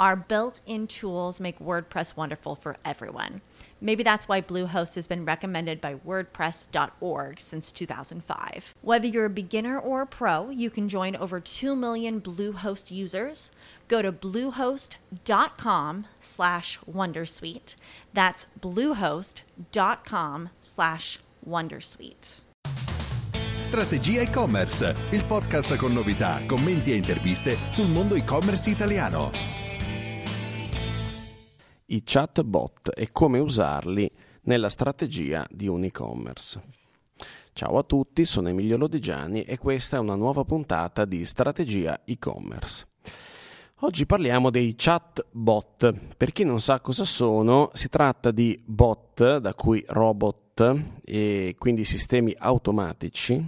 Our built in tools make WordPress wonderful for everyone. Maybe that's why Bluehost has been recommended by WordPress.org since 2005. Whether you're a beginner or a pro, you can join over 2 million Bluehost users. Go to bluehost.com slash wondersuite. That's bluehost.com slash wondersuite. Strategia e-commerce, il podcast con novità, commenti e interviste sul mondo e-commerce italiano i chatbot e come usarli nella strategia di un e-commerce. Ciao a tutti, sono Emilio Lodigiani e questa è una nuova puntata di Strategia e-commerce. Oggi parliamo dei chatbot. Per chi non sa cosa sono, si tratta di bot, da cui robot e quindi sistemi automatici,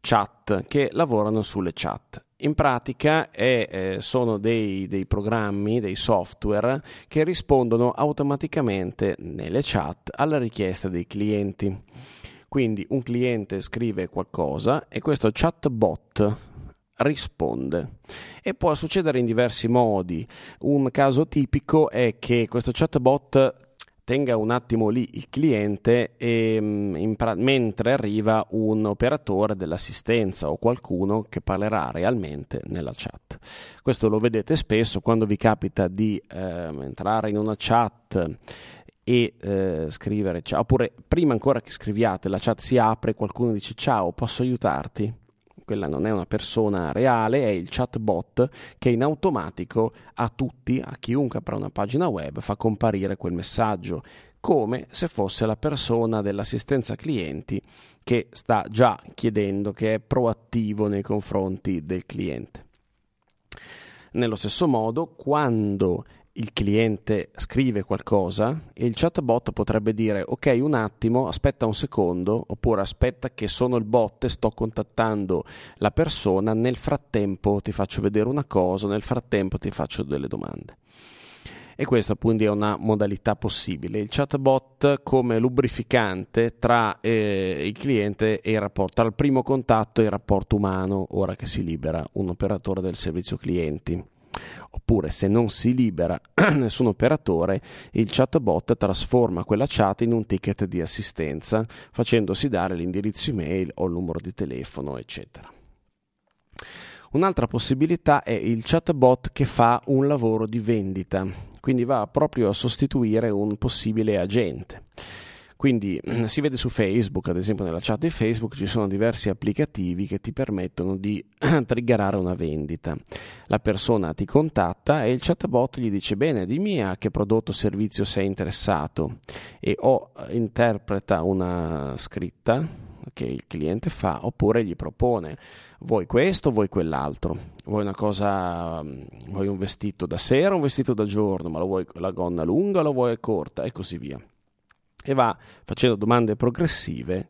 chat che lavorano sulle chat in pratica è, eh, sono dei, dei, programmi, dei software che rispondono automaticamente nelle chat alla richiesta dei clienti. Quindi un cliente scrive qualcosa e questo chatbot risponde e può succedere in diversi modi. Un caso tipico è che questo chatbot tenga un attimo lì il cliente e, mm, pra- mentre arriva un operatore dell'assistenza o qualcuno che parlerà realmente nella chat. Questo lo vedete spesso quando vi capita di eh, entrare in una chat e eh, scrivere ciao, oppure prima ancora che scriviate la chat si apre e qualcuno dice ciao, posso aiutarti? Quella non è una persona reale, è il chatbot che in automatico a tutti, a chiunque apra una pagina web, fa comparire quel messaggio come se fosse la persona dell'assistenza clienti che sta già chiedendo, che è proattivo nei confronti del cliente. Nello stesso modo, quando il cliente scrive qualcosa e il chatbot potrebbe dire ok un attimo aspetta un secondo oppure aspetta che sono il bot e sto contattando la persona nel frattempo ti faccio vedere una cosa nel frattempo ti faccio delle domande. E questa quindi è una modalità possibile. Il chatbot come lubrificante tra eh, il cliente e il rapporto tra il primo contatto e il rapporto umano ora che si libera un operatore del servizio clienti Oppure se non si libera nessun operatore, il chatbot trasforma quella chat in un ticket di assistenza, facendosi dare l'indirizzo email o il numero di telefono, eccetera. Un'altra possibilità è il chatbot che fa un lavoro di vendita, quindi va proprio a sostituire un possibile agente. Quindi mm, si vede su Facebook, ad esempio nella chat di Facebook ci sono diversi applicativi che ti permettono di triggerare una vendita. La persona ti contatta e il chatbot gli dice bene, dimmi a che prodotto o servizio sei interessato. E o eh, interpreta una scritta che il cliente fa oppure gli propone vuoi questo, vuoi quell'altro, vuoi una cosa, mm, vuoi un vestito da sera, un vestito da giorno, ma lo vuoi la gonna lunga, lo vuoi corta? E così via e va facendo domande progressive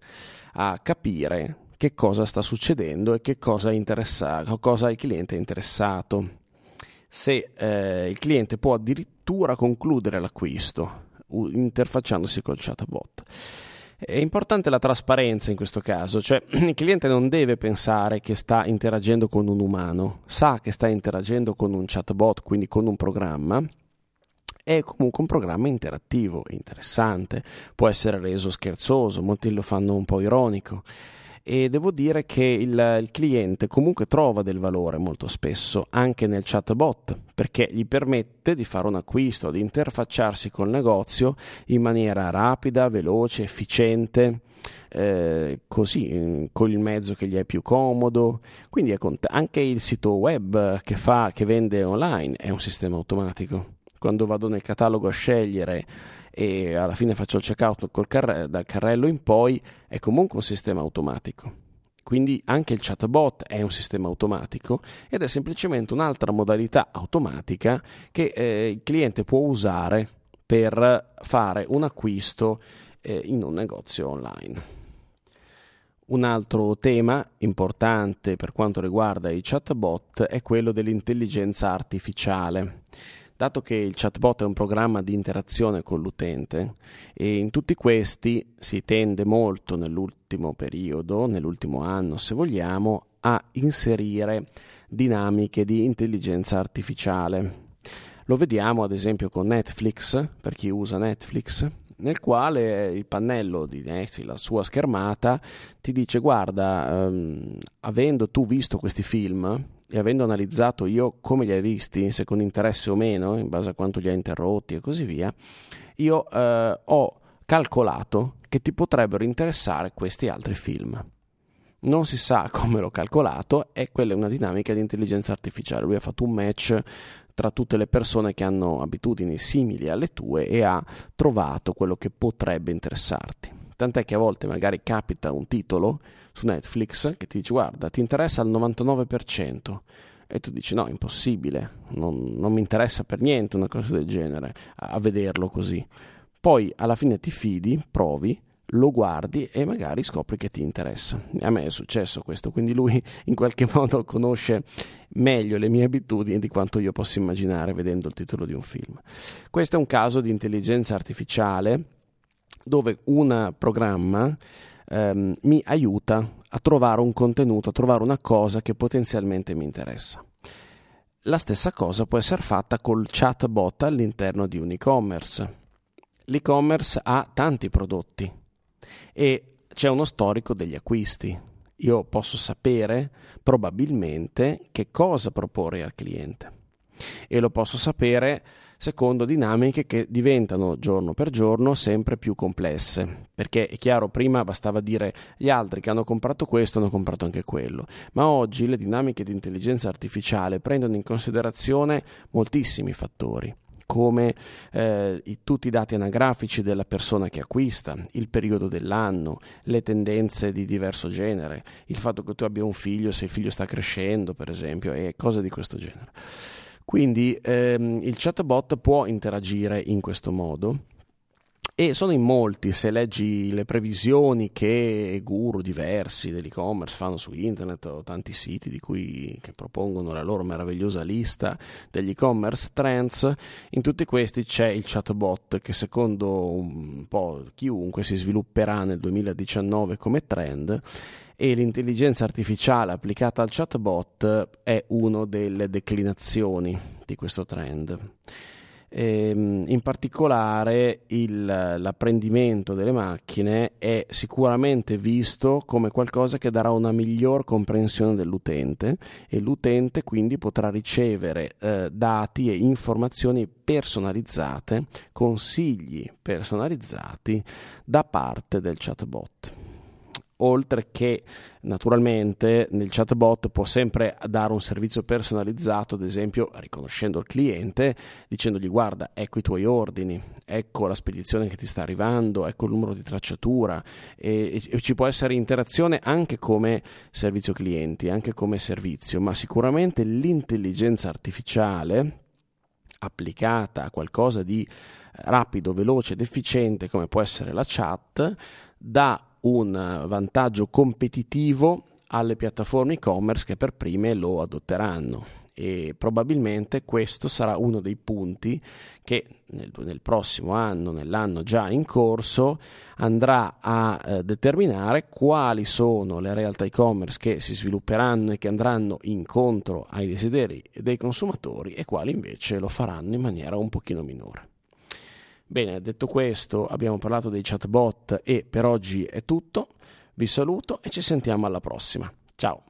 a capire che cosa sta succedendo e che cosa, interessa, cosa il cliente è interessato. Se eh, il cliente può addirittura concludere l'acquisto interfacciandosi col chatbot. È importante la trasparenza in questo caso, cioè il cliente non deve pensare che sta interagendo con un umano, sa che sta interagendo con un chatbot, quindi con un programma, è comunque un programma interattivo, interessante, può essere reso scherzoso, molti lo fanno un po' ironico e devo dire che il, il, cliente comunque trova del valore molto spesso anche nel chatbot perché gli permette di fare un acquisto, di interfacciarsi col negozio in maniera rapida, veloce, efficiente. Eh, così con il mezzo che gli è più comodo quindi cont- anche il sito web che fa che vende online è un sistema automatico quando vado nel catalogo a scegliere e alla fine faccio il checkout carre- dal carrello in poi, è comunque un sistema automatico. Quindi anche il chatbot è un sistema automatico ed è semplicemente un'altra modalità automatica che eh, il cliente può usare per fare un acquisto eh, in un negozio online. Un altro tema importante per quanto riguarda i chatbot è quello dell'intelligenza artificiale. Dato che il chatbot è un programma di interazione con l'utente e in tutti questi si tende molto nell'ultimo periodo, nell'ultimo anno se vogliamo, a inserire dinamiche di intelligenza artificiale. Lo vediamo ad esempio con Netflix, per chi usa Netflix, nel quale il pannello di Netflix, la sua schermata, ti dice guarda, ehm, avendo tu visto questi film, e avendo analizzato io come li hai visti, se con interesse o meno, in base a quanto li hai interrotti e così via, io eh, ho calcolato che ti potrebbero interessare questi altri film. Non si sa come l'ho calcolato e quella è una dinamica di intelligenza artificiale. Lui ha fatto un match tra tutte le persone che hanno abitudini simili alle tue e ha trovato quello che potrebbe interessarti. Tant'è che a volte magari capita un titolo su Netflix che ti dice guarda, ti interessa al 99%. E tu dici no, impossibile, non, non mi interessa per niente una cosa del genere, a, a vederlo così. Poi alla fine ti fidi, provi, lo guardi e magari scopri che ti interessa. A me è successo questo, quindi lui in qualche modo conosce meglio le mie abitudini di quanto io possa immaginare vedendo il titolo di un film. Questo è un caso di intelligenza artificiale dove un programma ehm, mi aiuta a trovare un contenuto, a trovare una cosa che potenzialmente mi interessa. La stessa cosa può essere fatta col chatbot all'interno di un e-commerce. L'e-commerce ha tanti prodotti e c'è uno storico degli acquisti. Io posso sapere probabilmente che cosa proporre al cliente e lo posso sapere secondo dinamiche che diventano giorno per giorno sempre più complesse. Perché è chiaro, prima bastava dire gli altri che hanno comprato questo hanno comprato anche quello, ma oggi le dinamiche di intelligenza artificiale prendono in considerazione moltissimi fattori come eh, i, tutti i dati anagrafici della persona che acquista, il periodo dell'anno, le tendenze di diverso genere, il fatto che tu abbia un figlio, se il figlio sta crescendo, per esempio, e cose di questo genere. Quindi ehm, il chatbot può interagire in questo modo. E sono in molti, se leggi le previsioni che guru diversi dell'e-commerce fanno su internet o tanti siti di cui, che propongono la loro meravigliosa lista degli e-commerce trends, in tutti questi c'è il chatbot che secondo un po' chiunque si svilupperà nel 2019 come trend e l'intelligenza artificiale applicata al chatbot è una delle declinazioni di questo trend. E, ehm, in particolare il, l'apprendimento delle macchine è sicuramente visto come qualcosa che darà una miglior comprensione dell'utente e l'utente quindi potrà ricevere eh, dati e informazioni personalizzate, consigli personalizzati da parte del chatbot oltre che naturalmente nel chatbot può sempre dare un servizio personalizzato, ad esempio riconoscendo il cliente, dicendogli guarda, ecco i tuoi ordini, ecco la spedizione che ti sta arrivando, ecco il numero di tracciatura e, e ci può essere interazione anche come servizio clienti, anche come servizio, ma sicuramente l'intelligenza artificiale applicata a qualcosa di rapido, veloce ed efficiente come può essere la chat dà un vantaggio competitivo alle piattaforme e-commerce che per prime lo adotteranno e probabilmente questo sarà uno dei punti che nel, nel prossimo anno, nell'anno già in corso, andrà a eh, determinare quali sono le realtà e-commerce che si svilupperanno e che andranno incontro ai desideri dei consumatori e quali invece lo faranno in maniera un pochino minore. Bene, detto questo, abbiamo parlato dei chatbot e per oggi è tutto. Vi saluto e ci sentiamo alla prossima. Ciao.